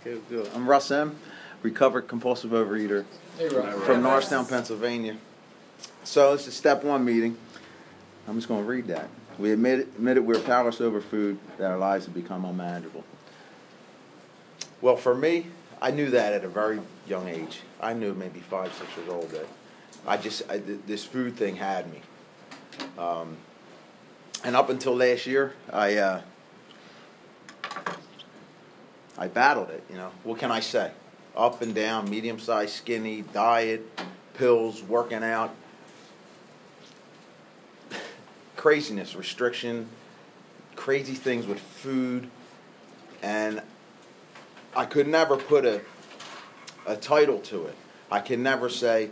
Okay, good. I'm Russ M., recovered compulsive overeater Hey, from Norristown, Pennsylvania. So this is step one meeting. I'm just going to read that. We admitted, admitted we're powerless over food, that our lives have become unmanageable. Well, for me, I knew that at a very young age. I knew maybe five, six years old that I just, I, th- this food thing had me. Um, and up until last year, I, uh, I battled it, you know. What can I say? Up and down, medium sized, skinny, diet, pills, working out, craziness, restriction, crazy things with food, and I could never put a a title to it. I can never say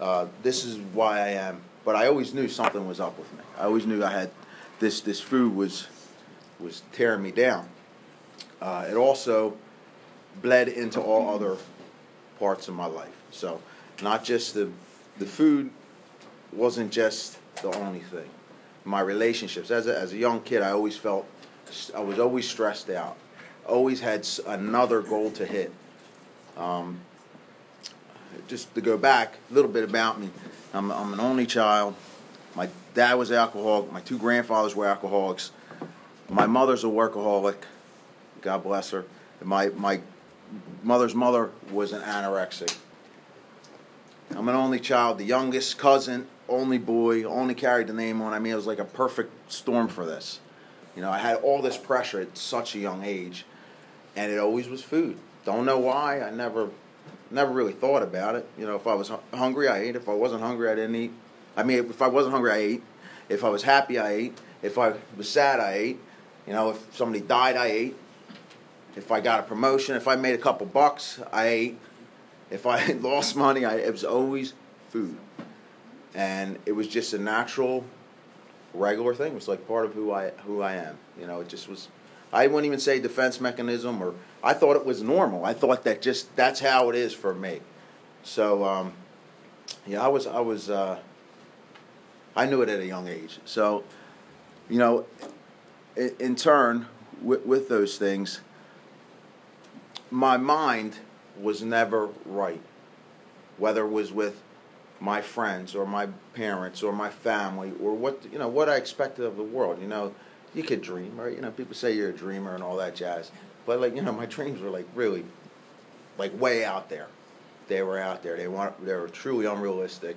uh, this is why I am, but I always knew something was up with me. I always knew I had this this food was was tearing me down. Uh, it also bled into all other parts of my life. So, not just the the food wasn't just the only thing. My relationships as a, as a young kid, I always felt I was always stressed out. Always had another goal to hit. Um, just to go back a little bit about me, I'm, I'm an only child. My dad was alcoholic. My two grandfathers were alcoholics. My mother's a workaholic. God bless her. My my mother's mother was an anorexic. I'm an only child, the youngest cousin, only boy, only carried the name on. I mean, it was like a perfect storm for this. You know, I had all this pressure at such a young age, and it always was food. Don't know why. I never, never really thought about it. You know, if I was hungry, I ate. If I wasn't hungry, I didn't eat. I mean, if I wasn't hungry, I ate. If I was happy, I ate. If I was sad, I ate. You know, if somebody died, I ate. If I got a promotion, if I made a couple bucks, I ate. If I lost money, I, it was always food. And it was just a natural, regular thing. It was like part of who I who I am. You know, it just was. I wouldn't even say defense mechanism, or I thought it was normal. I thought that just that's how it is for me. So, um, yeah, I was I was uh, I knew it at a young age. So, you know, in, in turn, with, with those things, my mind was never right. Whether it was with my friends or my parents or my family or what you know what I expected of the world. You know, you could dream, right? You know, people say you're a dreamer and all that jazz, but like you know, my dreams were like really, like way out there. They were out there. They weren't. They were truly unrealistic,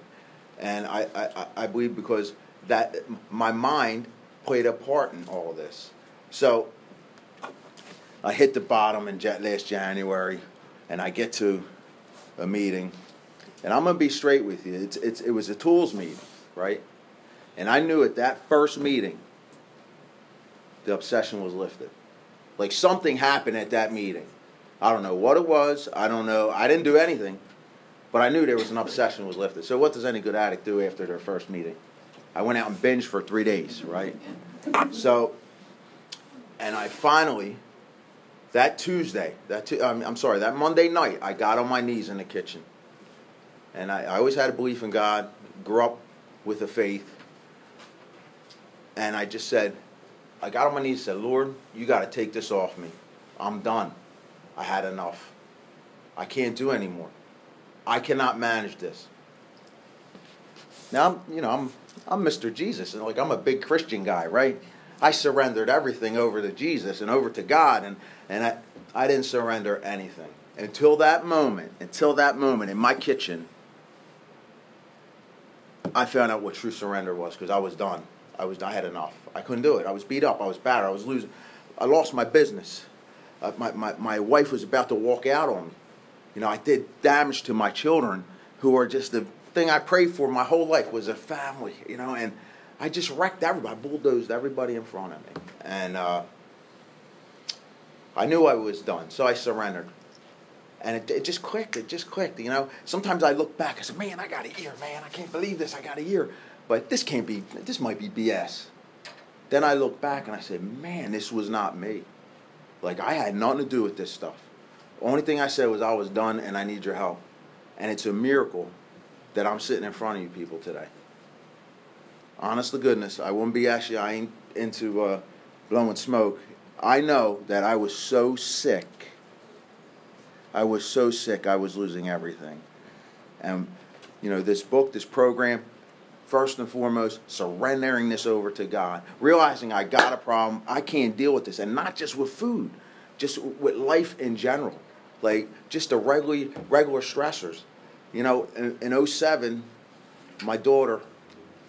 and I I, I- believe because that my mind played a part in all this. So I hit the bottom in ja- last January, and I get to a meeting, and I'm gonna be straight with you. It's, it's it was a tools meeting, right? And I knew at that first meeting, the obsession was lifted. Like something happened at that meeting. I don't know what it was. I don't know. I didn't do anything, but I knew there was an obsession was lifted. So what does any good addict do after their first meeting? I went out and binged for three days, right? So, and I finally that Tuesday, that tu- I'm, I'm sorry, that Monday night, I got on my knees in the kitchen, and I, I always had a belief in God. Grew up with a faith, and I just said, I got on my knees and said, Lord, you got to take this off me. I'm done. I had enough. I can't do anymore. I cannot manage this. Now, I'm, you know, I'm I'm Mr. Jesus, and like I'm a big Christian guy, right? I surrendered everything over to Jesus and over to God, and and I I didn't surrender anything until that moment. Until that moment in my kitchen, I found out what true surrender was because I was done. I was I had enough. I couldn't do it. I was beat up. I was battered. I was losing. I lost my business. Uh, my, my my wife was about to walk out on me. You know, I did damage to my children, who are just the thing I prayed for my whole life was a family. You know, and I just wrecked everybody. Bulldozed everybody in front of me, and uh, I knew I was done. So I surrendered, and it, it just clicked. It just clicked. You know, sometimes I look back. I said, "Man, I got a year, man. I can't believe this. I got a year." But this can't be. This might be BS. Then I look back and I said, "Man, this was not me. Like I had nothing to do with this stuff. Only thing I said was I was done and I need your help. And it's a miracle that I'm sitting in front of you people today. Honest to goodness, I wouldn't be actually I ain't into uh, blowing smoke. I know that I was so sick I was so sick, I was losing everything. And, you know, this book, this program, first and foremost, surrendering this over to God, realizing I got a problem, I can't deal with this, and not just with food, just with life in general, like just the regular regular stressors. You know, in, in 07, my daughter,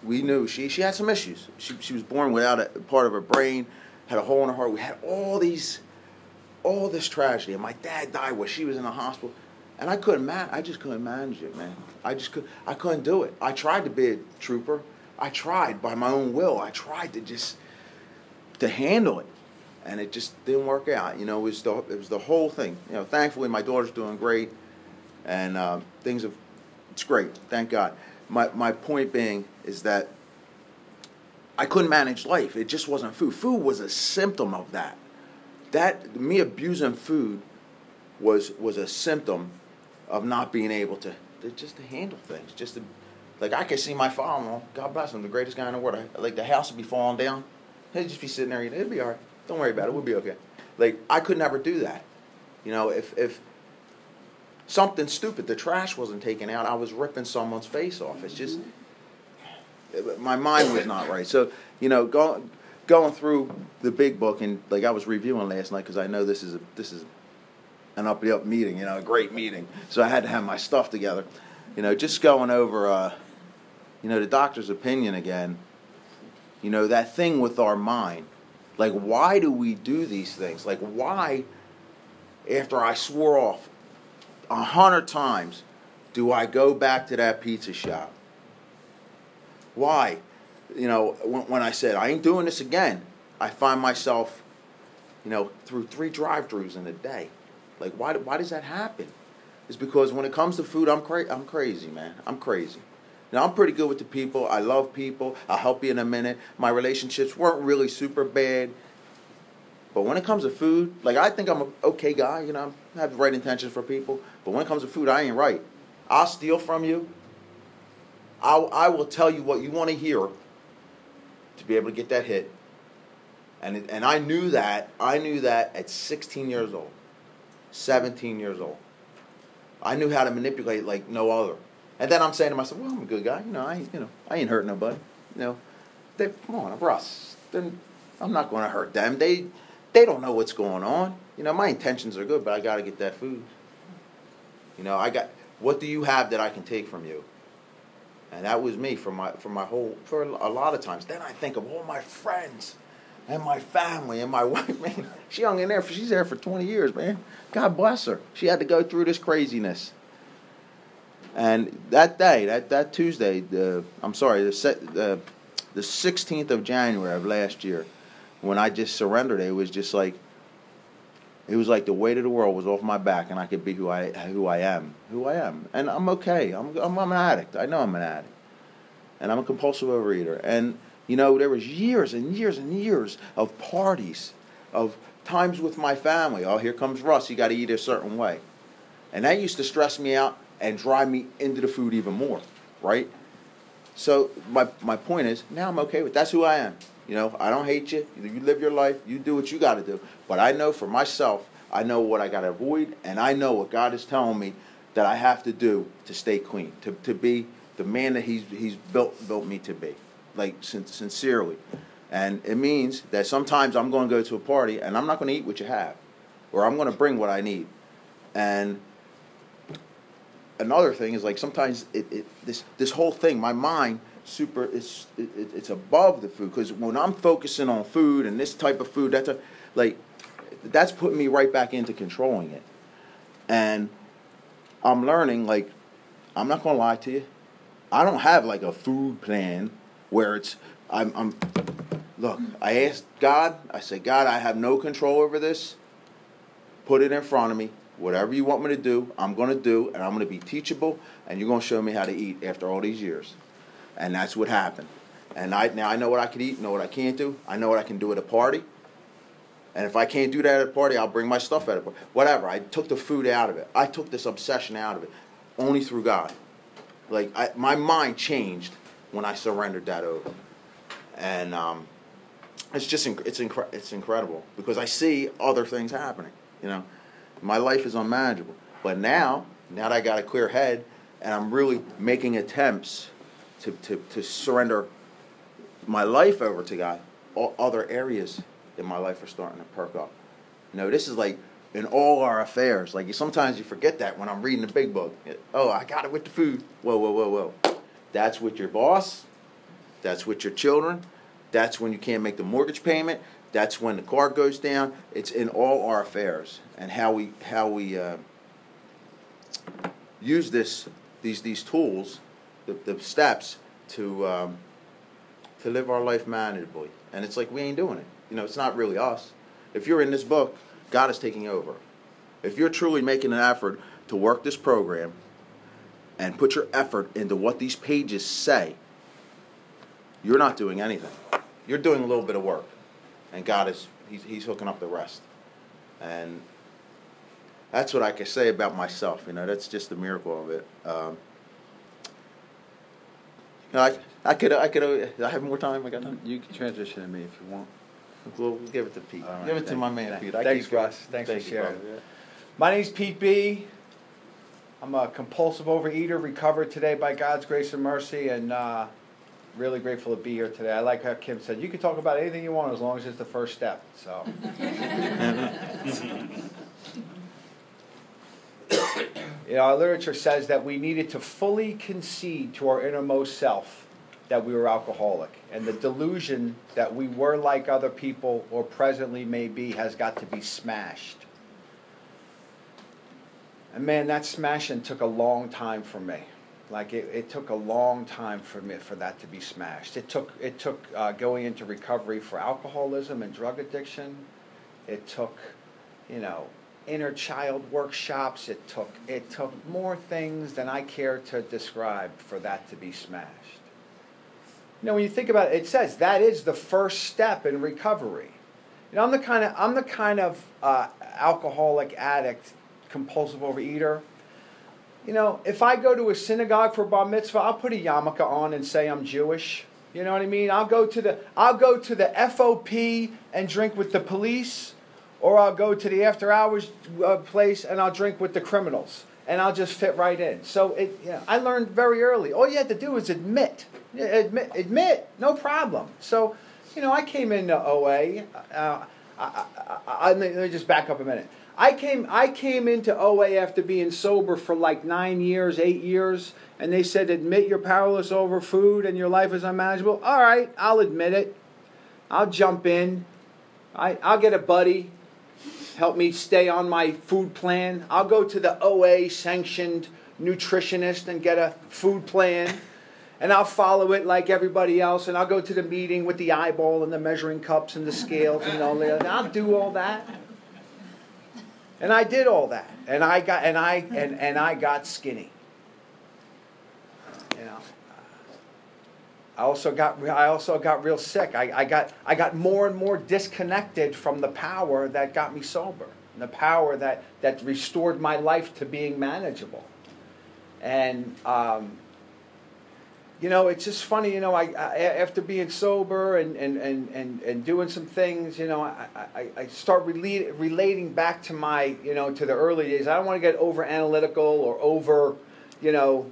we knew she she had some issues. She she was born without a part of her brain, had a hole in her heart. We had all these, all this tragedy, and my dad died while she was in the hospital. And I couldn't man. I just couldn't manage it, man. I just could. I couldn't do it. I tried to be a trooper. I tried by my own will. I tried to just to handle it, and it just didn't work out. You know, it was the it was the whole thing. You know, thankfully my daughter's doing great, and uh, things have. It's great. Thank God. My my point being is that I couldn't manage life. It just wasn't food. Food was a symptom of that. That me abusing food was was a symptom of not being able to, to just to handle things. Just to, like I could see my father, God bless him, the greatest guy in the world. I, like the house would be falling down, he'd just be sitting there. It'd be all right. Don't worry about it. We'll be okay. Like I could never do that. You know, if if something stupid, the trash wasn't taken out, I was ripping someone's face off. It's just my mind was not right. So you know, going going through the big book and like I was reviewing last night because I know this is a, this is an up up meeting, you know, a great meeting. So I had to have my stuff together. You know, just going over, uh, you know, the doctor's opinion again. You know, that thing with our mind. Like, why do we do these things? Like, why, after I swore off a hundred times, do I go back to that pizza shop? Why? You know, when, when I said, I ain't doing this again, I find myself, you know, through three drive throughs in a day. Like, why, why does that happen? It's because when it comes to food, I'm, cra- I'm crazy, man. I'm crazy. Now, I'm pretty good with the people. I love people. I'll help you in a minute. My relationships weren't really super bad. But when it comes to food, like, I think I'm an okay guy. You know, I have the right intentions for people. But when it comes to food, I ain't right. I'll steal from you. I'll, I will tell you what you want to hear to be able to get that hit. And, it, and I knew that. I knew that at 16 years old. 17 years old. I knew how to manipulate like no other. And then I'm saying to myself, well, I'm a good guy. You know, I, you know, I ain't hurting nobody. You know, they come on, Russ. Then I'm not going to hurt them. They, they don't know what's going on. You know, my intentions are good, but I got to get that food. You know, I got. What do you have that I can take from you? And that was me for my for my whole for a lot of times. Then I think of all my friends and my family and my wife, man. She hung in there. For, she's there for 20 years, man. God bless her. She had to go through this craziness. And that day, that, that Tuesday, the, I'm sorry, the, the, the 16th of January of last year, when I just surrendered, it was just like, it was like the weight of the world was off my back, and I could be who I who I am, who I am, and I'm okay. I'm I'm, I'm an addict. I know I'm an addict, and I'm a compulsive overeater, and you know, there was years and years and years of parties, of times with my family. Oh, here comes Russ. You got to eat a certain way, and that used to stress me out and drive me into the food even more. Right. So my my point is now I'm okay with that's who I am. You know, I don't hate you. You live your life. You do what you got to do. But I know for myself, I know what I got to avoid, and I know what God is telling me that I have to do to stay clean, to, to be the man that He's He's built built me to be like sin- sincerely. And it means that sometimes I'm going to go to a party and I'm not going to eat what you have, or I'm going to bring what I need. And another thing is like sometimes it, it this this whole thing, my mind super is it, it's above the food because when I'm focusing on food and this type of food, that's a, like that's putting me right back into controlling it. And I'm learning like I'm not to lie to you. I don't have like a food plan where it's I'm, I'm look. I asked God. I said, God, I have no control over this. Put it in front of me. Whatever you want me to do, I'm to do, and I'm to be teachable, and you're to show me how to eat after all these years. And that's what happened. And I now I know what I can eat, know what I can't do. I know what I can do at a party. And if I can't do that at a party, I'll bring my stuff at a party. Whatever. I took the food out of it. I took this obsession out of it, only through God. Like I, my mind changed when I surrendered that over. And um, it's just it's incre- it's incredible because I see other things happening. You know, my life is unmanageable. But now, now that I got a clear head, and I'm really making attempts to, to, to surrender my life over to God, all other areas in my life are starting to perk up. Know, this is like in all our affairs. Like sometimes you forget that when I'm reading the big book. Oh, I got it with the food. Whoa, whoa, whoa, whoa. That's with your boss. That's with your children. That's when you can't make the mortgage payment. That's when the car goes down. It's in all our affairs and how we how we uh, use this these these tools, the, the steps to um, to live our life manageably. And it's like we ain't doing it. You know, it's not really us. If you're in this book, God is taking over. If you're truly making an effort to work this program and put your effort into what these pages say, you're not doing anything. You're doing a little bit of work and God is he's, he's hooking up the rest. And that's what I can say about myself. You know, that's just the miracle of it. Um, you know, I, I could, I could, I have more time. I got time. You can transition to me if you want. We'll, we'll give it to Pete. Right, give it to my man, thank, Pete. I thanks, keep Russ. Thanks thank for sharing. brother. My name's Pete B. I'm a compulsive overeater, recovered today by God's grace and mercy, and uh, really grateful to be here today. I like how Kim said, you can talk about anything you want as long as it's the first step. So. you know, our literature says that we needed to fully concede to our innermost self that we were alcoholic. And the delusion that we were like other people or presently may be has got to be smashed. And man, that smashing took a long time for me. Like it, it took a long time for me for that to be smashed. It took it took uh, going into recovery for alcoholism and drug addiction. It took, you know, inner child workshops. It took it took more things than I care to describe for that to be smashed. You know, when you think about it, it says that is the first step in recovery. You know, I'm the kind of I'm the kind of uh, alcoholic addict, compulsive overeater you know, if I go to a synagogue for bar mitzvah, I'll put a yarmulke on and say I'm Jewish. You know what I mean? I'll go to the I'll go to the FOP and drink with the police, or I'll go to the after hours uh, place and I'll drink with the criminals, and I'll just fit right in. So it, know, I learned very early. All you had to do was admit, admit, admit, no problem. So, you know, I came into OA. Uh, I, I, I, let me just back up a minute. I came I came into OA after being sober for like nine years, eight years, and they said admit you're powerless over food and your life is unmanageable. All right, I'll admit it. I'll jump in. I, I'll get a buddy, help me stay on my food plan. I'll go to the OA sanctioned nutritionist and get a food plan. And I'll follow it like everybody else, and I'll go to the meeting with the eyeball and the measuring cups and the scales and all that. I'll do all that. And I did all that. And I got and I and, and I got skinny. You know. I also got I also got real sick. I, I got I got more and more disconnected from the power that got me sober. The power that, that restored my life to being manageable. And um, you know, it's just funny, you know, I, I after being sober and, and, and, and, and doing some things, you know, I, I, I start relate, relating back to my, you know, to the early days. I don't want to get over analytical or over, you know,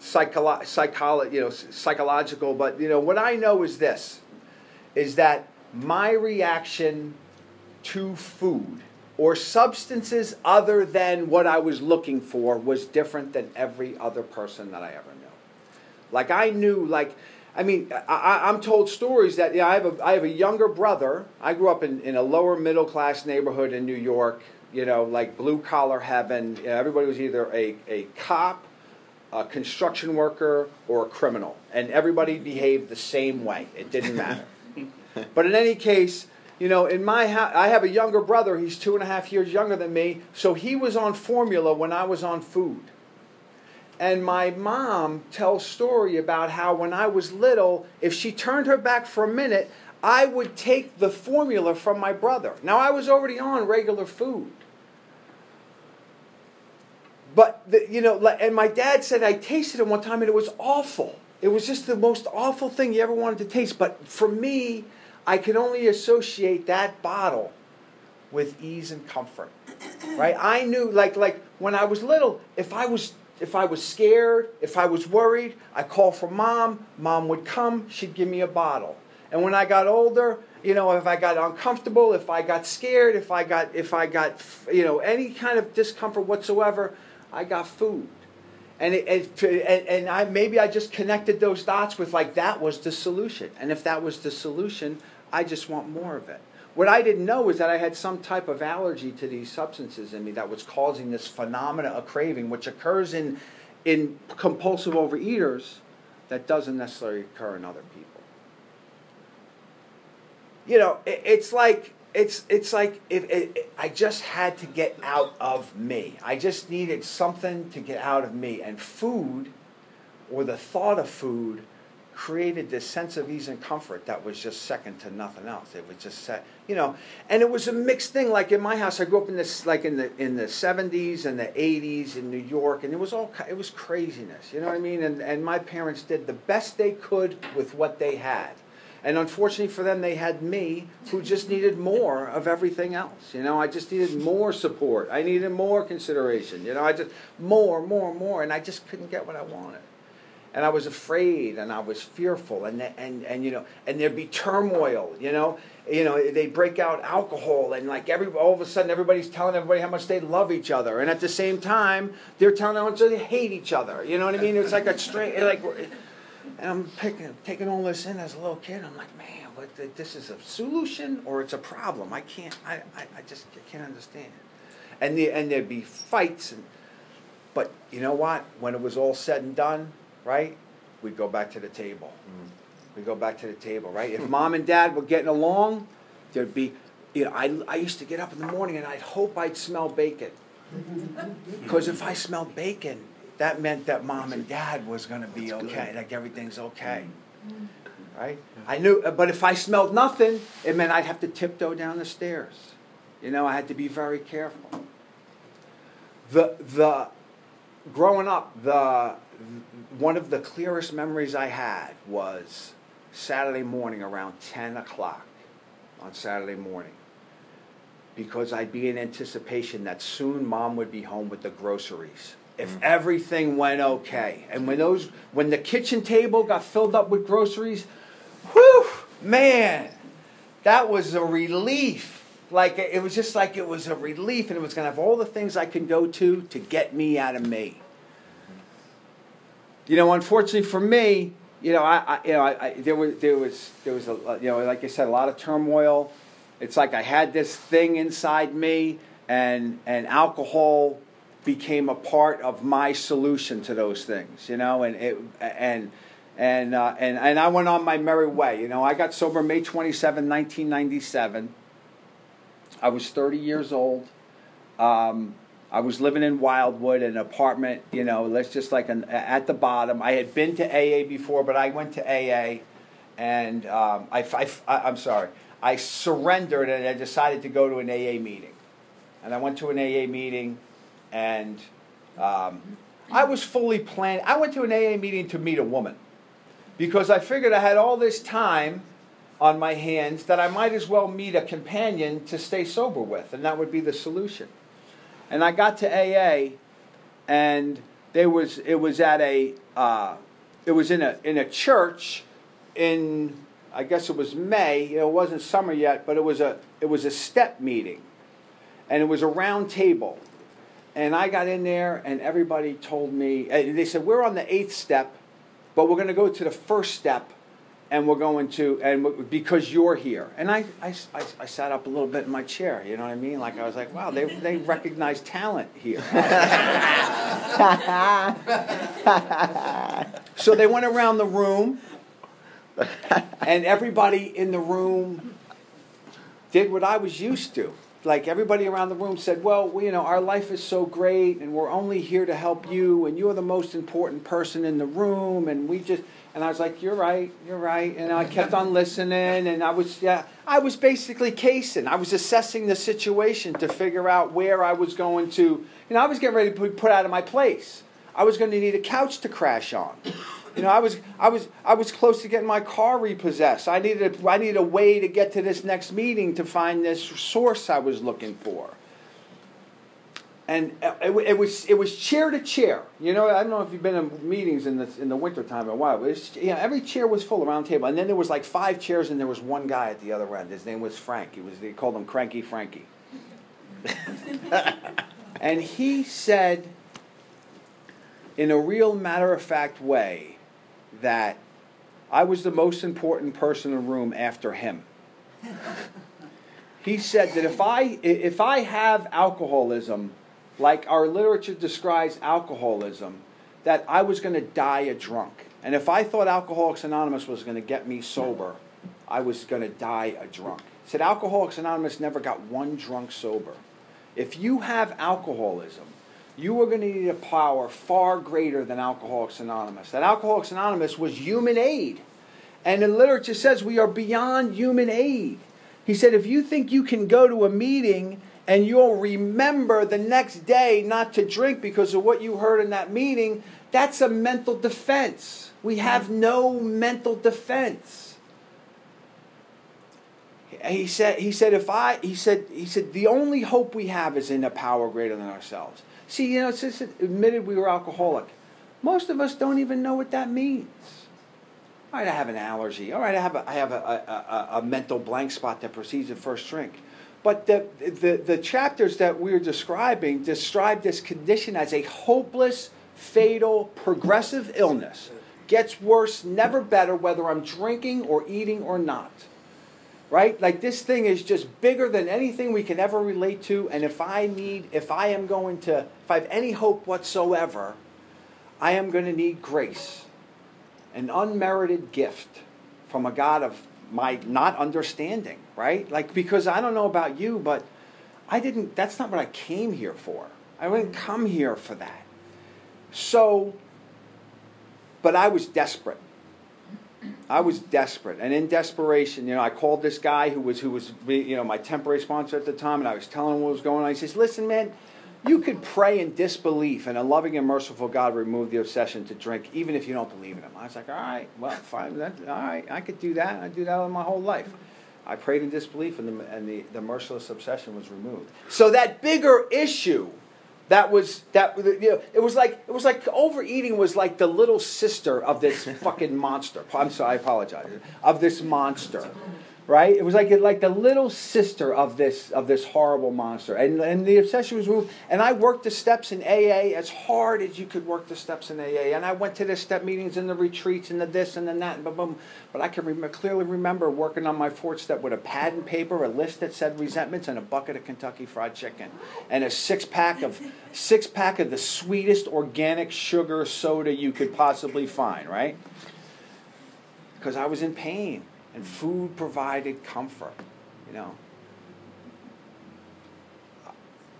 psycholo- psycholo- you know, psychological, but, you know, what I know is this, is that my reaction to food or substances other than what I was looking for was different than every other person that I ever knew. Like I knew, like I mean, I, am told stories that yeah, I have a I have a younger brother. I grew up in, in a lower middle class neighborhood in New York. You know, like blue collar heaven. You know, everybody was either a, a cop, a construction worker, or a criminal, and everybody behaved the same way. It didn't matter. but in any case, you know, in my house, I have a younger brother. He's two and a half years younger than me. So he was on formula when I was on food. And my mom tells story about how when I was little, if she turned her back for a minute, I would take the formula from my brother. Now I was already on regular food. But the, you know, and my dad said I tasted it one time and it was awful. It was just the most awful thing you ever wanted to taste. But for me, I could only associate that bottle with ease and comfort. Right? I knew like like when I was little, if I was if I was scared, if I was worried, I called for mom, mom would come, she'd give me a bottle. And when I got older, you know, if I got uncomfortable, if I got scared, if I got if I got you know any kind of discomfort whatsoever, I got food. And it, it, and, I maybe I just connected those dots with like that was the solution. And if that was the solution, I just want more of it. What I didn't know was that I had some type of allergy to these substances in me that was causing this phenomena of craving, which occurs in, in compulsive overeaters that doesn't necessarily occur in other people. You know, it, it's like it's it's like it, it, I just had to get out of me. I just needed something to get out of me, and food, or the thought of food, created this sense of ease and comfort that was just second to nothing else. It was just set, you know, and it was a mixed thing. Like in my house, I grew up in this, like in the in the seventies and the eighties in New York, and it was all it was craziness. You know what I mean? And and my parents did the best they could with what they had. And unfortunately for them, they had me who just needed more of everything else. You know, I just needed more support. I needed more consideration. You know, I just more, more, more, and I just couldn't get what I wanted and I was afraid and I was fearful and and and you know and there'd be turmoil you know you know they break out alcohol and like every all of a sudden everybody's telling everybody how much they love each other and at the same time they're telling how much they hate each other you know what I mean it's like a strange like and I'm picking taking all this in as a little kid I'm like man what this is a solution or it's a problem I can't I, I, I just I can't understand and the and there'd be fights and but you know what when it was all said and done right? We'd go back to the table. Mm. We go back to the table, right? If mom and dad were getting along, there'd be, you know, I, I used to get up in the morning and I'd hope I'd smell bacon. Because if I smelled bacon, that meant that mom and dad was going to be That's okay, good. like everything's okay. Mm. Right? I knew, but if I smelled nothing, it meant I'd have to tiptoe down the stairs. You know, I had to be very careful. The, the, growing up, the one of the clearest memories I had was Saturday morning around 10 o'clock on Saturday morning because I'd be in anticipation that soon mom would be home with the groceries. If mm. everything went okay. And when those when the kitchen table got filled up with groceries, whew, man, that was a relief. Like it was just like it was a relief and it was gonna have all the things I can go to to get me out of me you know, unfortunately for me, you know, I, I you know, I, I, there was there was there was a you know, like I said, a lot of turmoil. It's like I had this thing inside me, and and alcohol became a part of my solution to those things. You know, and it and. And, uh, and, and I went on my merry way. You know, I got sober May 27, 1997. I was 30 years old. Um, I was living in Wildwood, an apartment, you know, let's just like an, at the bottom. I had been to AA before, but I went to AA, and um, I, I, am sorry, I surrendered and I decided to go to an AA meeting. And I went to an AA meeting, and um, I was fully planned. I went to an AA meeting to meet a woman because I figured I had all this time on my hands that I might as well meet a companion to stay sober with, and that would be the solution. And I got to AA, and there was it was at a uh, it was in a in a church in I guess it was May. It wasn't summer yet, but it was a it was a step meeting, and it was a round table. And I got in there, and everybody told me. Eh, they said we're on the eighth step, but we're going to go to the first step and we're going to and because you're here. And I, I, I, I, sat up a little bit in my chair you know what i mean? Like i was like wow they, they recognize talent here. So they went around the room and everybody in the room did what i was used to like everybody around the room said well you know our life is so great and we're only here to help you and you're the most important person in the room and we just and I was like, "You're right, you're right." And I kept on listening, and I was yeah, I was basically casing. I was assessing the situation to figure out where I was going to. You know, I was getting ready to be put out of my place. I was going to need a couch to crash on. You know, I was, I was, I was close to getting my car repossessed. I needed, a, I needed a way to get to this next meeting to find this source I was looking for. And it, it was, it was chair to chair. You know, I don't know if you've been in meetings in the in the wintertime while. It was, you know, every chair was full around the table, and then there was like five chairs, and there was one guy at the other end. His name was Frank. He was, they called him Cranky Frankie. and he said, in a real matter of fact way, that I was the most important person in the room after him. he said that if I if I have alcoholism, like our literature describes alcoholism, that I was going to die a drunk. And if I thought Alcoholics Anonymous was going to get me sober, I was going to die a drunk. He said Alcoholics Anonymous never got one drunk sober. If you have alcoholism, you are going to need a power far greater than Alcoholics Anonymous. That Alcoholics Anonymous was human aid. And the literature says we are beyond human aid. He said, if you think you can go to a meeting and you'll remember the next day not to drink because of what you heard in that meeting, that's a mental defense. We have no mental defense. He said, he said, if I, he said, he said, the only hope we have is in a power greater than ourselves. See, you know, it's just admitted we were alcoholic. Most of us don't even know what that means. All right, I have an allergy. All right, I have a, I have a, a, a, a mental blank spot that precedes the first drink. But the, the, the chapters that we're describing describe this condition as a hopeless, fatal, progressive illness. Gets worse, never better, whether I'm drinking or eating or not. Right? Like this thing is just bigger than anything we can ever relate to. And if I need, if I am going to, if I have any hope whatsoever, I am going to need grace, an unmerited gift from a God of my not understanding, right? Like, because I don't know about you, but I didn't, that's not what I came here for. I didn't come here for that. So, but I was desperate. I was desperate, and in desperation, you know, I called this guy who was who was you know my temporary sponsor at the time, and I was telling him what was going on. He says, "Listen, man, you could pray in disbelief, and a loving and merciful God remove the obsession to drink, even if you don't believe in Him." I was like, "All right, well, fine, that, all right, I could do that. I do that my whole life." I prayed in disbelief, and the and the, the merciless obsession was removed. So that bigger issue that was that you know it was like it was like overeating was like the little sister of this fucking monster. I'm sorry, I apologize. Of this monster right? It was like like the little sister of this of this horrible monster, and and the obsession was moved. And I worked the steps in AA as hard as you could work the steps in AA, and I went to the step meetings and the retreats and the this and the that and boom, boom. But I can clearly remember working on my fourth step with a pad and paper, a list that said resentments, and a bucket of Kentucky Fried Chicken, and a six pack of six pack of the sweetest organic sugar soda you could possibly find, right? Because I was in pain and food provided comfort, you know.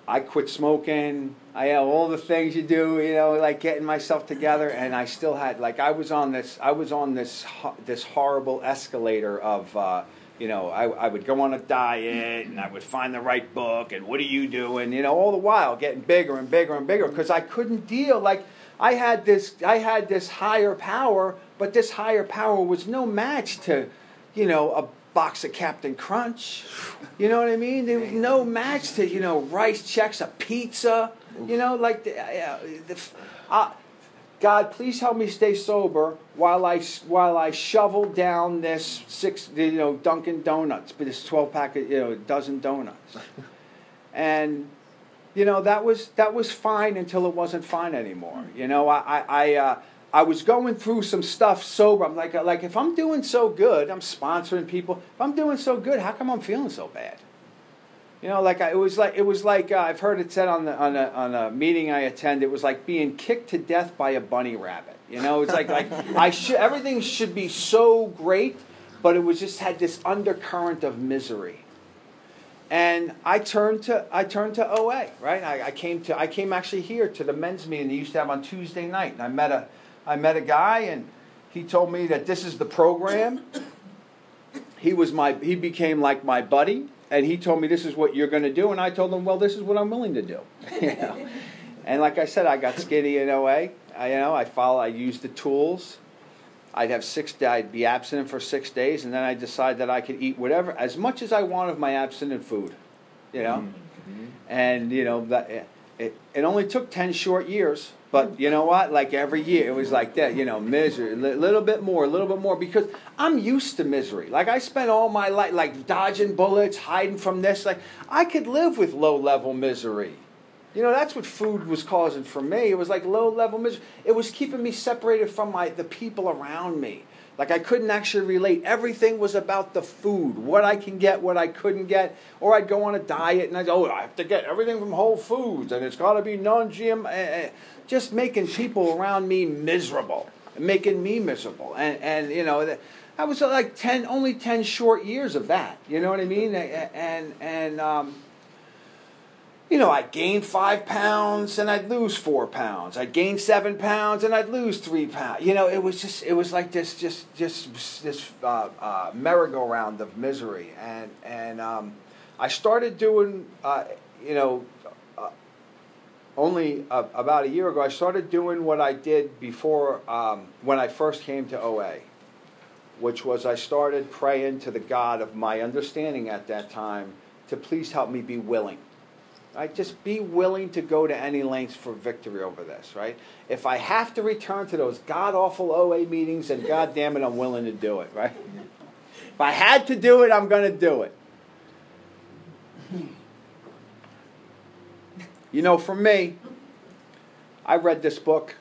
I quit smoking. I had all the things you do, you know, like getting myself together, and I still had like I was on this I was on this this horrible escalator of, uh, you know, I, I would go on a diet and I would find the right book and what are you doing, you know, all the while getting bigger and bigger and bigger because I couldn't deal like I had this I had this higher power, but this higher power was no match to you know, a box of Captain Crunch. You know what I mean? There was no match to, you know, rice Chex, a pizza. You know, like, the, uh, the, uh, God, please help me stay sober while I while I shovel down this six, you know, Dunkin' Donuts, but this twelve pack, of, you know, a dozen donuts, and you know that was that was fine until it wasn't fine anymore. You know, I I. I uh, I was going through some stuff sober. I'm like, like if I'm doing so good, I'm sponsoring people. If I'm doing so good, how come I'm feeling so bad? You know, like I, it was like it was like uh, I've heard it said on the on a on a meeting I attend. It was like being kicked to death by a bunny rabbit. You know, it's like like I should everything should be so great, but it was just had this undercurrent of misery. And I turned to I turned to OA. Right, I, I came to I came actually here to the men's meeting they used to have on Tuesday night, and I met a I met a guy and he told me that this is the program. He was my he became like my buddy and he told me this is what you're going to do and I told him well this is what I'm willing to do. you know? And like I said I got skinny in OA. I, you know, I follow I use the tools I'd have six. I'd be abstinent for six days, and then I decide that I could eat whatever, as much as I want of my abstinent food, you know. Mm-hmm. And you know that it, it only took ten short years, but you know what? Like every year, it was like that. You know, misery, a little bit more, a little bit more, because I'm used to misery. Like I spent all my life like dodging bullets, hiding from this. Like I could live with low level misery. You know, that's what food was causing for me. It was like low level misery. It was keeping me separated from my the people around me. Like I couldn't actually relate. Everything was about the food, what I can get, what I couldn't get. Or I'd go on a diet and I'd go, oh, I have to get everything from Whole Foods and it's got to be non-GM. Eh, eh, just making people around me miserable, making me miserable. And, and you know, I was like 10, only 10 short years of that. You know what I mean? And, and, um, you know, I'd gain five pounds and I'd lose four pounds. I'd gain seven pounds and I'd lose three pounds. You know, it was just, it was like this, just, just this uh, uh, merry-go-round of misery. And and um, I started doing, uh, you know, uh, only about a year ago. I started doing what I did before um, when I first came to OA, which was I started praying to the God of my understanding at that time to please help me be willing Right? Just be willing to go to any lengths for victory over this, right? If I have to return to those god awful OA meetings, and god damn it, I'm willing to do it, right? If I had to do it, I'm going to do it. You know, for me, I read this book.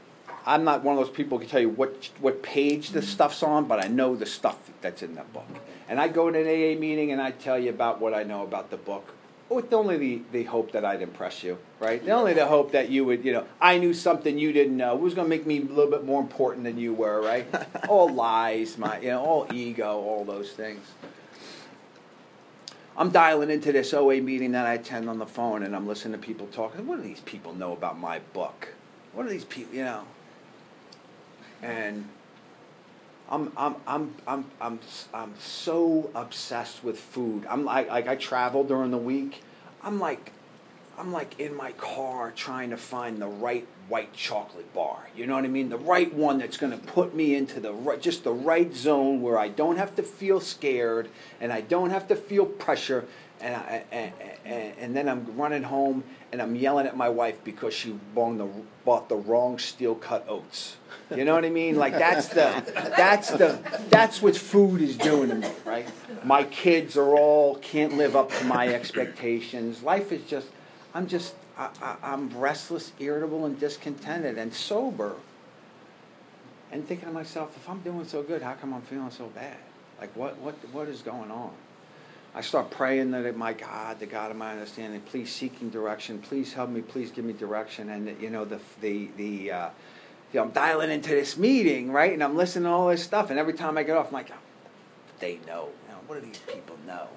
I'm not one of those people who can tell you what, what page the stuff's on, but I know the stuff that's in that book. And I go to an AA meeting and I tell you about what I know about the book Oh, with only the, the hope that I'd impress you, right? The only the hope that you would, you know, I knew something you didn't know. It was going to make me a little bit more important than you were, right? all lies, my, you know, all ego, all those things. I'm dialing into this OA meeting that I attend on the phone, and I'm listening to people talking. What do these people know about my book? What are these people, you know? And I'm, I'm, I'm, I'm, I'm, I'm so obsessed with food. I'm like, like I travel during the week. I'm like, I'm like in my car trying to find the right white chocolate bar. You know what I mean? The right one that's going to put me into the right, just the right zone where I don't have to feel scared and I don't have to feel pressure. And, I, and, and, and then I'm running home and I'm yelling at my wife because she bought the, bought the wrong steel cut oats. You know what I mean? Like that's the that's the that's what food is doing to me, right? My kids are all can't live up to my expectations. Life is just I'm just I, I, I'm restless, irritable, and discontented, and sober. And thinking to myself, if I'm doing so good, how come I'm feeling so bad? Like what what what is going on? I start praying that it, my God, the God of my understanding, please seeking direction, please help me, please give me direction, and you know the the the. Uh, you know, I'm dialing into this meeting, right? And I'm listening to all this stuff, and every time I get off, I'm like, oh, they know. You know. What do these people know?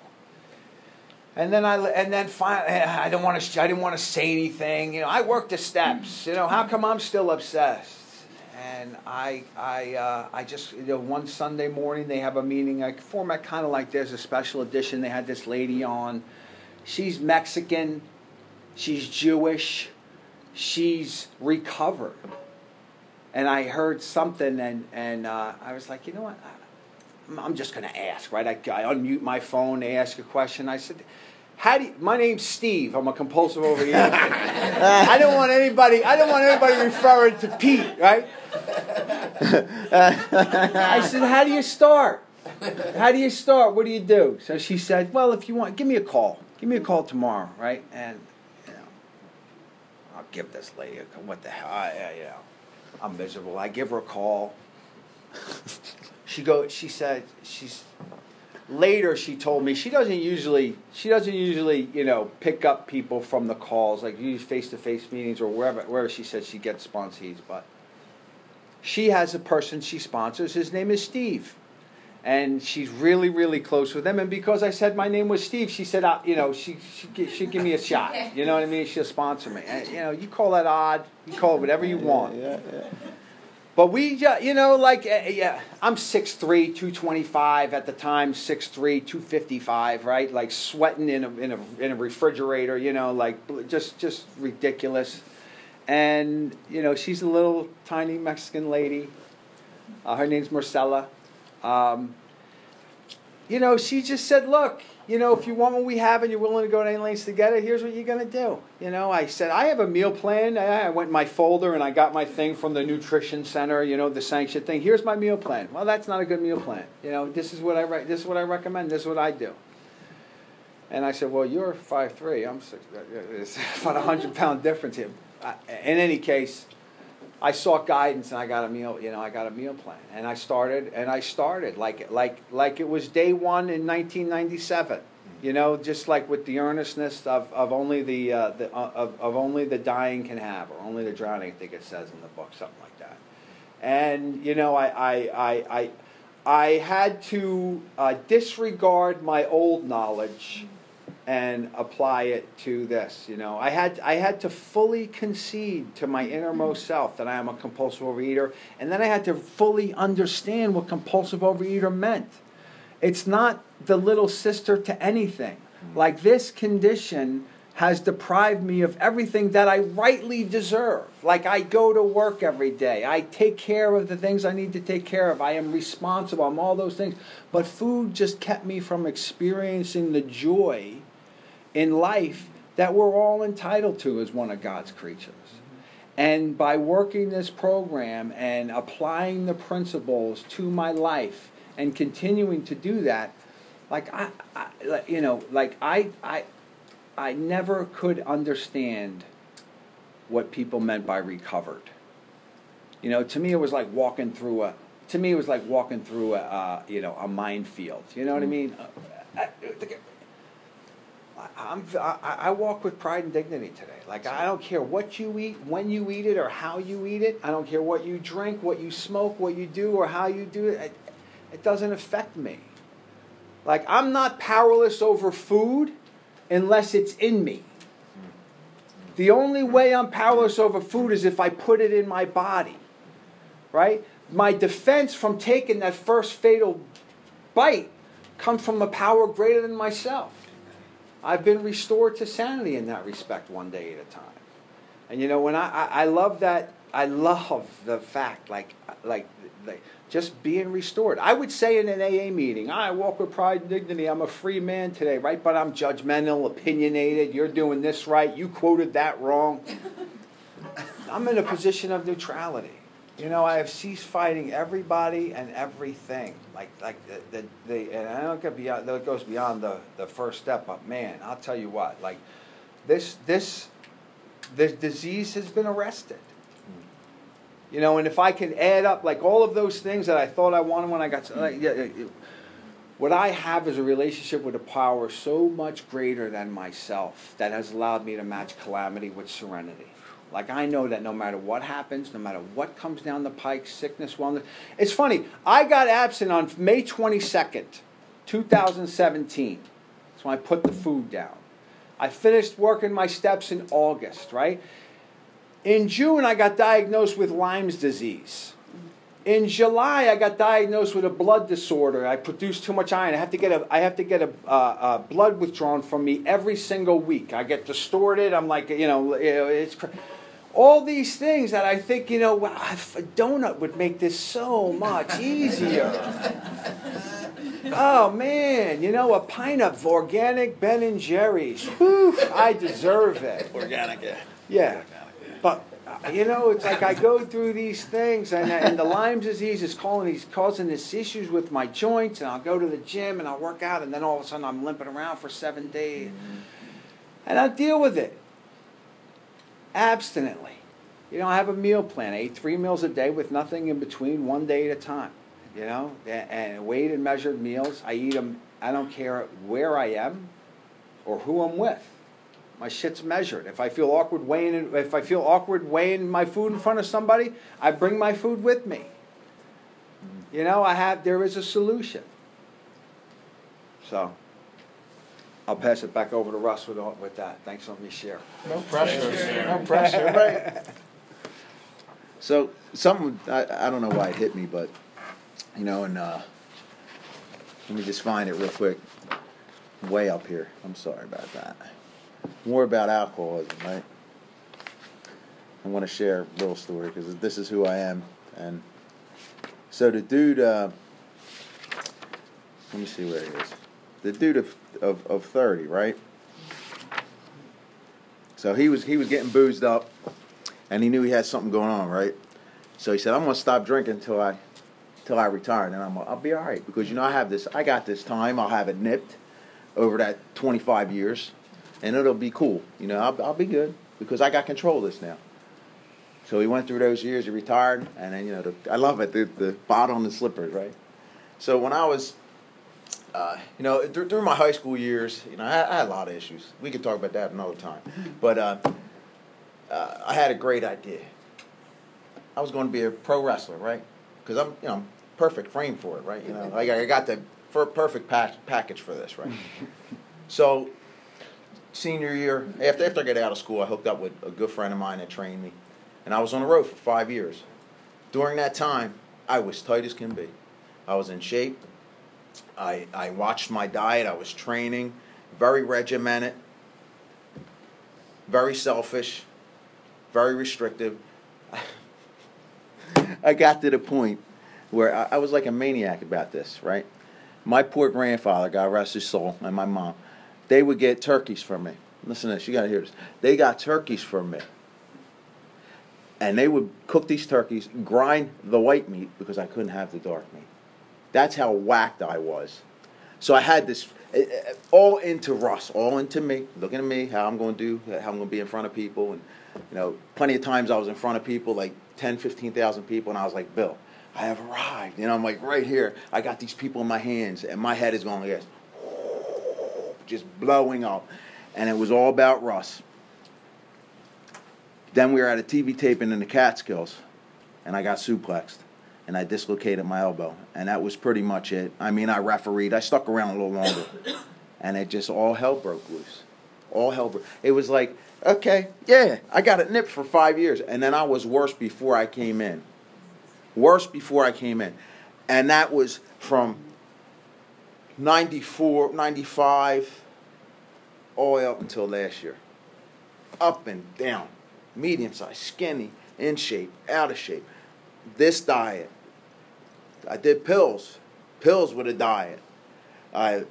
And then I and then finally, I don't want to. I didn't want to say anything. You know, I work the steps. You know, how come I'm still obsessed? And I, I, uh, I just you know, one Sunday morning they have a meeting, a format kind of like there's a special edition. They had this lady on. She's Mexican. She's Jewish. She's recovered and I heard something, and and uh, I was like, you know what, I'm just going to ask, right? I, I unmute my phone, ask a question. I said, how do you, my name's Steve. I'm a compulsive overeater. I don't want anybody. I don't want anybody referring to Pete, right? I said, how do you start? How do you start? What do you do? So she said, well, if you want, give me a call. Give me a call tomorrow, right? And you know, I'll give this lady a call. What the hell? I, you know. I'm miserable. I give her a call. she go. She said she's. Later, she told me she doesn't usually she doesn't usually you know pick up people from the calls like use face to face meetings or wherever wherever she said she gets sponsees, but she has a person she sponsors. His name is Steve and she's really, really close with him. And because I said my name was Steve, she said, uh, you know, she she she'd give me a shot. You know what I mean? She'll sponsor me. And, you know, you call that odd, you call it whatever you want. Yeah, yeah, But we, you know, like, uh, yeah, I'm 6'3", 225 at the time, 6'3", 255, right? Like sweating in a, in a, in a refrigerator, you know, like just, just ridiculous. And, you know, she's a little tiny Mexican lady Uh, her name's Marcella. Um, you know, she just said, look, you know, if you want what we have and you're willing to go to any lengths to get it, here's what you're going to do. You know, I said, I have a meal plan. I went in my folder and I got my thing from the nutrition center, you know, the sanctioned thing. Here's my meal plan. Well, that's not a good meal plan. You know, this is what I, re- this is what I recommend. This is what I do. And I said, well, you're 5'3". I'm six, it's about a 100 pound difference here. In any case, I sought guidance and I got a meal, you know, I got a meal plan. And I started and I started like like like it was day 1 in 1997. You know, just like with the earnestness of, of only the, uh, the uh, of, of only the dying can have, or only the drowning, I think it says in the book, something like that. And you know, I I I I, I had to uh, disregard my old knowledge and apply it to this. You know, I had I had to fully concede to my innermost self that I am a compulsive overeater, and then I had to fully understand what compulsive overeater meant. It's not the little sister to anything. Mm. Like this condition has deprived me of everything that I rightly deserve. Like I go to work every day. I take care of the things I need to take care of. I am responsible. I'm all those things. But food just kept me from experiencing the joy in life that we're all entitled to as one of God's creatures. And by working this program and applying the principles to my life and continuing to do that, like I, I you know, like I, I, I never could understand what people meant by recovered. You know, to me it was like walking through a. To me, it was like walking through a, uh, you know, a minefield. You know what I mm. mean? Uh, uh, I'm, I, I walk with pride and dignity today. Like, I don't care what you eat, when you eat it, or how you eat it. I don't care what you drink, what you smoke, what you do, or how you do it. It, it doesn't affect me. Like, I'm not powerless over food unless it's in me. The only way I'm powerless over food is if I put it in my body. Right? My defense from taking that first fatal bite comes from a power greater than myself. I've been restored to sanity in that respect one day at a time. And you know, when I, I, I love that, I love the fact, like, like, like, just being restored. I would say in an AA meeting, I walk with pride and dignity. I'm a free man today, right? But I'm judgmental, opinionated. You're doing this right. You quoted that wrong. I'm in a position of neutrality. You know, I have ceased fighting everybody and everything. Like, like the, the, the and I don't get beyond. That goes beyond the, the first step. But man, I'll tell you what. Like, this this this disease has been arrested. Hmm. You know, and if I can add up like all of those things that I thought I wanted when I got, like, yeah, what I have is a relationship with a power so much greater than myself that has allowed me to match calamity with serenity. Like I know that no matter what happens, no matter what comes down the pike, sickness, wellness. It's funny. I got absent on May 22nd, 2017. That's when I put the food down. I finished working my steps in August, right? In June, I got diagnosed with Lyme's disease. In July, I got diagnosed with a blood disorder. I produce too much iron. I have to get a, I have to get a, uh, uh, blood withdrawn from me every single week. I get distorted. I'm like, you know, it's. Cr- all these things that I think, you know, a donut would make this so much easier. oh man, you know, a pint of organic Ben and Jerry's. Whew, I deserve it. Organic, yeah. Yeah, but uh, you know, it's like I go through these things, and, and the Lyme disease is causing these causing these issues with my joints, and I'll go to the gym and I'll work out, and then all of a sudden I'm limping around for seven days, and I deal with it abstinently. You know, I have a meal plan. I eat three meals a day with nothing in between, one day at a time. You know, and weighed and measured meals. I eat them. I don't care where I am or who I'm with. My shit's measured. If I feel awkward weighing, if I feel awkward weighing my food in front of somebody, I bring my food with me. You know, I have. There is a solution. So. I'll pass it back over to Russ with, with that. Thanks for letting me share. No pressure. No pressure. Right. So some I, I don't know why it hit me, but you know, and uh, let me just find it real quick. Way up here. I'm sorry about that. More about alcoholism, right? I want to share a little story because this is who I am, and So the dude, uh, let me see where he is. The dude of, of, of 30, right? So he was he was getting boozed up, and he knew he had something going on, right? So he said, "I'm gonna stop drinking until I, till I retire, and I'm I'll be all right because you know I have this I got this time I'll have it nipped over that 25 years, and it'll be cool. You know I'll I'll be good because I got control of this now." So he went through those years. He retired, and then you know the, I love it the the and the slippers, right? So when I was uh, you know, th- during my high school years, you know, I, I, had a lot of issues. We could talk about that another time. But uh, uh, I had a great idea. I was going to be a pro wrestler, right? Because I'm, you know, perfect frame for it, right? You know, like I got the perfect package for this, right? so, senior year, after after I got out of school, I hooked up with a good friend of mine that trained me, and I was on the road for five years. During that time, I was tight as can be. I was in shape. I, I watched my diet. I was training, very regimented, very selfish, very restrictive. I got to the point where I, I, was like a maniac about this, right? My poor grandfather, God rest his soul, and my mom, they would get turkeys for me. Listen to this, you gotta hear this. They got turkeys for me. And they would cook these turkeys, grind the white meat because I couldn't have the dark meat. That's how whacked I was. So I had this eh, eh, all into Russ, all into me, looking at me, how I'm going to do, how I'm going to be in front of people. And, you know, plenty of times I was in front of people, like 10, 15,000 people, and I was like, Bill, I have arrived. You know, I'm like, right here, I got these people in my hands, and my head is going like this, just blowing up. And it was all about Russ. Then we were at a TV taping in the Catskills, and I got suplexed and I dislocated my elbow. And that was pretty much it. I mean, I refereed. I stuck around a little longer. And it just all hell broke loose. All hell broke. It was like, okay, yeah, I got it nipped for five years. And then I was worse before I came in. Worse before I came in. And that was from 94, 95, all up until last year. Up and down. Medium size, skinny, in shape, out of shape. This diet, I did pills, pills with a diet. I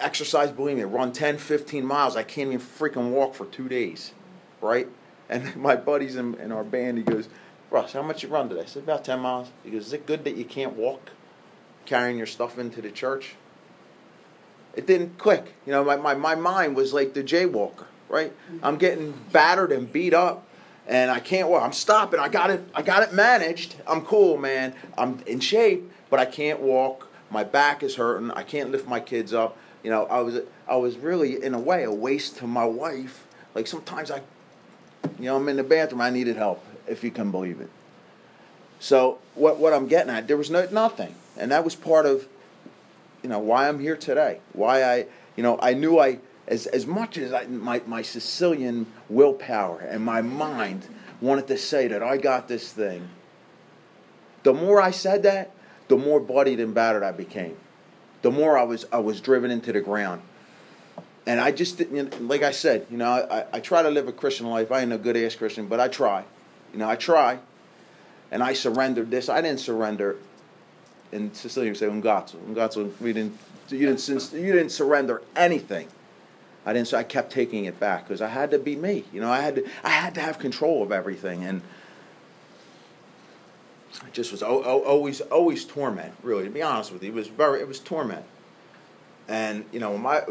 exercise bulimia, run 10, 15 miles. I can't even freaking walk for two days, right? And my buddies in, in our band, he goes, Russ, how much you run today? I said, about 10 miles. He goes, is it good that you can't walk carrying your stuff into the church? It didn't click. You know, my, my, my mind was like the jaywalker, right? I'm getting battered and beat up and I can't walk. I'm stopping. I got it. I got it managed. I'm cool, man. I'm in shape, but I can't walk. My back is hurting. I can't lift my kids up. You know, I was I was really in a way a waste to my wife. Like sometimes I, you know, I'm in the bathroom. I needed help, if you can believe it. So what what I'm getting at, there was no nothing, and that was part of, you know, why I'm here today. Why I, you know, I knew I as, as much as I, my, my Sicilian willpower and my mind wanted to say that I got this thing, the more I said that, the more bloodied and battered I became. The more I was, I was driven into the ground. And I just didn't, like I said, you know, I, I try to live a Christian life. I ain't a good ass Christian, but I try. You know, I try. And I surrendered this. I didn't surrender. In Sicilian, we say ungazzo. Ungazzo, we didn't, you didn't, you didn't surrender anything. I didn't. So I kept taking it back because I had to be me. You know, I had to. I had to have control of everything, and it just was always always torment. Really, to be honest with you, it was very. It was torment, and you know, my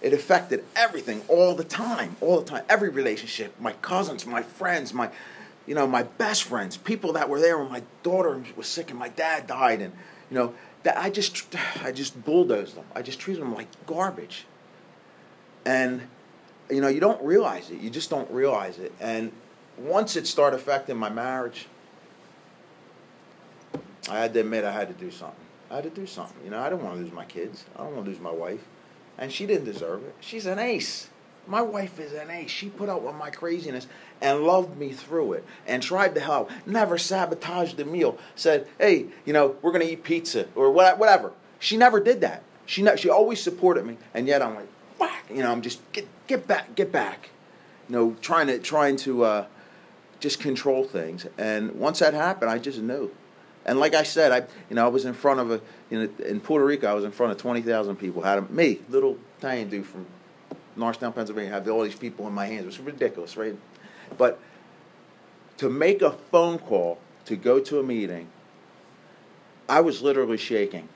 it affected everything all the time, all the time. Every relationship, my cousins, my friends, my you know, my best friends, people that were there when my daughter was sick and my dad died, and you know, that I just I just bulldozed them. I just treated them like garbage and you know you don't realize it. You just don't realize it. And once it started affecting my marriage i had to admit i had to do something. I had to do something. You know i don't want to lose my kids. I don't want to lose my wife. And she didn't deserve it. She's an ace. My wife is an ace. She put up with my craziness and loved me through it and tried to help. Never sabotaged the meal. Said hey you know we're going to eat pizza or whatever. She never did that. She, ne- she always supported me. And yet i'm like you know, I'm just get get back, get back. You know, trying to trying to uh, just control things. And once that happened, I just knew And like I said, I you know I was in front of a you know in Puerto Rico I was in front of twenty thousand people. Had a, me little tiny dude from Norristown, Pennsylvania. Had all these people in my hands. It was ridiculous, right? But to make a phone call to go to a meeting, I was literally shaking.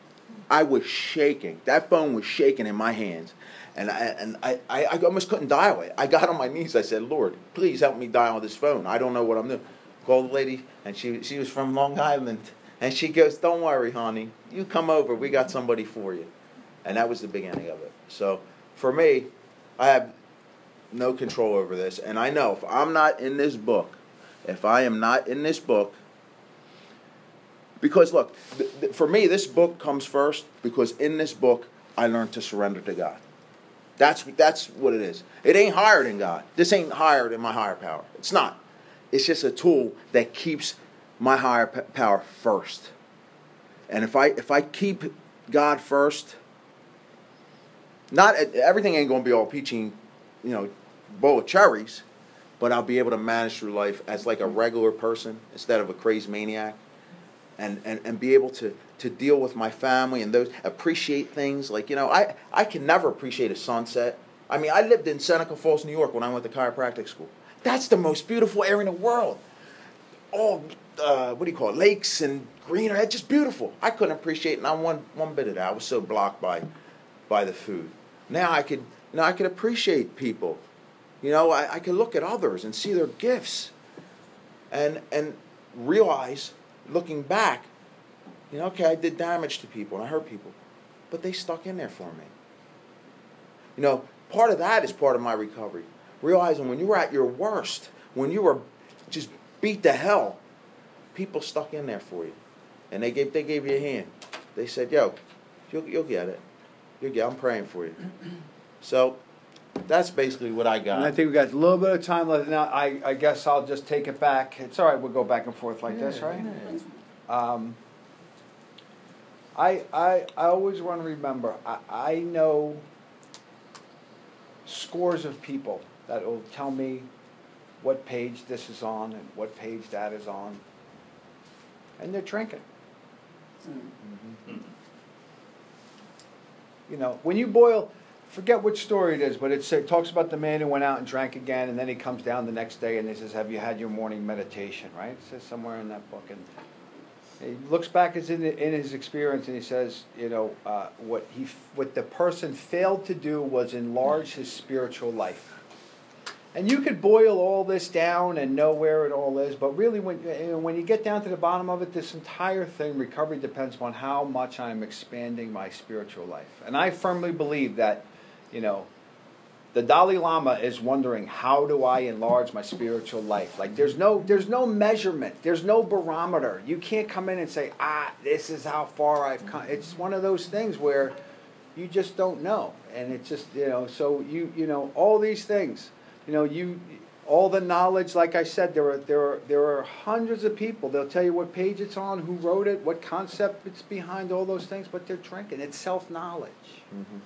I was shaking. That phone was shaking in my hands. And I, and I, I, I almost couldn't dial it. I got on my knees. I said, Lord, please help me dial this phone. I don't know what I'm doing. Called the lady, and she, she was from Long Island. And she goes, Don't worry, honey. You come over. We got somebody for you. And that was the beginning of it. So for me, I have no control over this. And I know if I'm not in this book, if I am not in this book, because look, th- th- for me, this book comes first because in this book, I learned to surrender to God. That's, that's what it is. It ain't higher than God. This ain't higher than my higher power. It's not. It's just a tool that keeps my higher p- power first. And if I if I keep God first, not everything ain't gonna be all peachy, you know, bowl of cherries, but I'll be able to manage through life as like a regular person instead of a crazy maniac and, and, and be able to, to deal with my family and those appreciate things. Like you know I, I can never appreciate a sunset. I mean i lived in seneca falls new york when i went to chiropractic school. That's the most beautiful area in the world. All uh, what do you call it? Lakes and greenery just beautiful. I couldn't appreciate not one one bit of that. I was so blocked by by the food. Now i could now i could appreciate people. You know i, I could look at others and see their gifts and and realize looking back, you know, okay, I did damage to people and I hurt people, but they stuck in there for me. You know, part of that is part of my recovery. Realizing when you were at your worst, when you were just beat to hell, people stuck in there for you, and they gave they gave you a hand. They said, "Yo, you'll you'll get it. You'll get. I'm praying for you." So that's basically what I got. And I think we got a little bit of time left now. I, I guess I'll just take it back. It's all right. We'll go back and forth like this, right? Um, I, I, I always want to remember, I, I know scores of people that will tell me what page this is on and what page that is on. And they're drinking. Mm-hmm. You know, when you boil, forget which story it is, but it talks about the man who went out and drank again, and then he comes down the next day and he says, "Have you had your morning meditation?" Right? It says somewhere in that book, and he looks back in, in his experience and he says, you know, uh, what he what the person failed to do was enlarge his spiritual life. And you could boil all this down and know where it all is, but really, when when you get down to the bottom of it, this entire thing, recovery depends on how much I'm expanding my spiritual life. And I firmly believe that you know, the Dalai Lama is wondering how do I enlarge my spiritual life? Like there's no there's no measurement, there's no barometer. You can't come in and say, "Ah, this is how far I've come." It's one of those things where you just don't know. And it's just, you know, so you you know, all these things, you know, you all the knowledge like I said there are there are there are hundreds of people. They'll tell you what page it's on, who wrote it, what concept it's behind all those things, but they're drinking. It's self-knowledge. Mm-hmm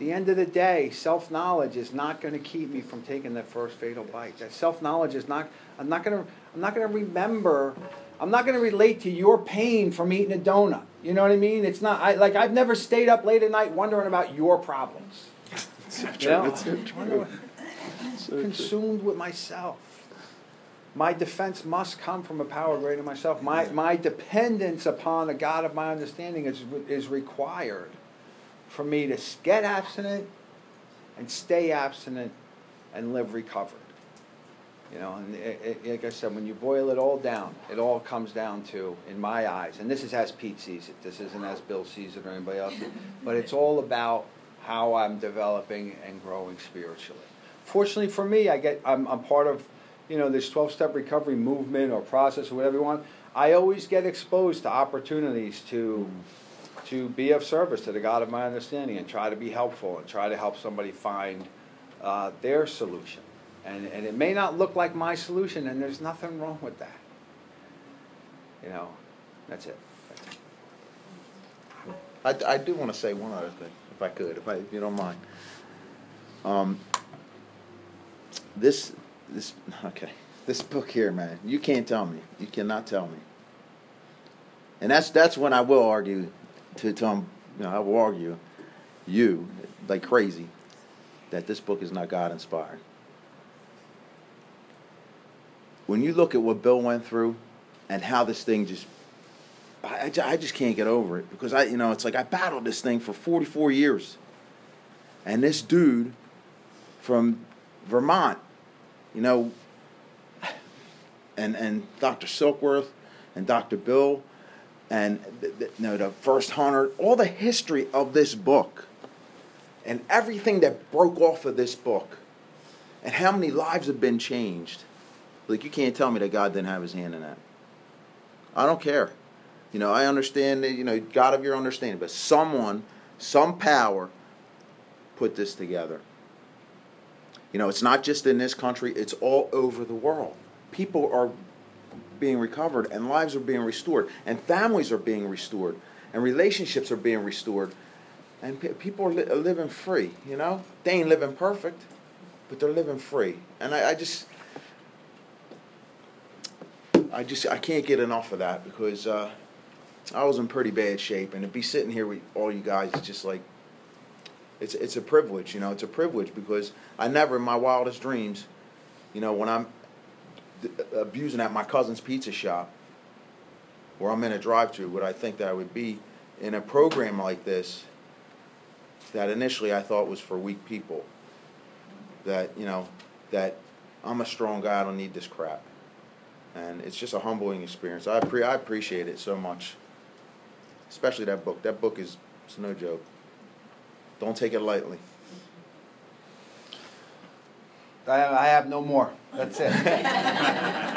the end of the day, self knowledge is not going to keep me from taking that first fatal bite. That self knowledge is not. I'm not going to. I'm not going to remember. I'm not going to relate to your pain from eating a donut. You know what I mean? It's not. I like. I've never stayed up late at night wondering about your problems. It's true. know? It's so true. So consumed true. with myself. My defense must come from a power greater than myself. My, my dependence upon a God of my understanding is, is required for me to get abstinent and stay abstinent and live recovered. You know, and it, it, like I said, when you boil it all down, it all comes down to, in my eyes, and this is as Pete sees it. This isn't as Bill sees it or anybody else, but it's all about how I'm developing and growing spiritually. Fortunately for me, I get I'm, I'm part of, you know, this 12-step recovery movement or process or whatever you want. I always get exposed to opportunities to to be of service to the God of my understanding and try to be helpful and try to help somebody find uh, their solution. And, and it may not look like my solution, and there's nothing wrong with that. You know, that's it. I, I do want to say one other thing, if I could, if, I, if you don't mind. Um, this, this, okay, this book here, man, you can't tell me, you cannot tell me And that's that's when I will argue to Tom. You know, I will argue you like crazy that this book is not God inspired. When you look at what Bill went through and how this thing just I, I just can't get over it because I, you know, it's like I battled this thing for 44 years. And this dude from Vermont, you know, and, and Dr. Silkworth and Dr. Bill and you know, the first hunter, all the history of this book and everything that broke off of this book and how many lives have been changed. Like, you can't tell me that God didn't have his hand in that. I don't care. You know, I understand that, you know, God of your understanding, but someone, some power put this together. You know, it's not just in this country, it's all over the world. People are being recovered, and lives are being restored, and families are being restored, and relationships are being restored, and pe- people are, li- living free. You know, they ain't living perfect, but they're living free. And I, I just, I just, I can't get enough of that because uh, I was in pretty bad shape, and to be sitting here with all you guys is just like, it's it's a privilege. You know, it's a privilege because I never, in my wildest dreams, you know, when I'm abusing at my cousin's pizza shop, or I'm in a drive-through, would I think that I would be in a program like this that initially I thought was for weak people. That you know, that I'm a strong guy. I don't need this crap, and it's just a humbling experience. I pre- I appreciate it so much, especially that book. That book is it's no joke. Don't take it lightly. I, have no more. That's it.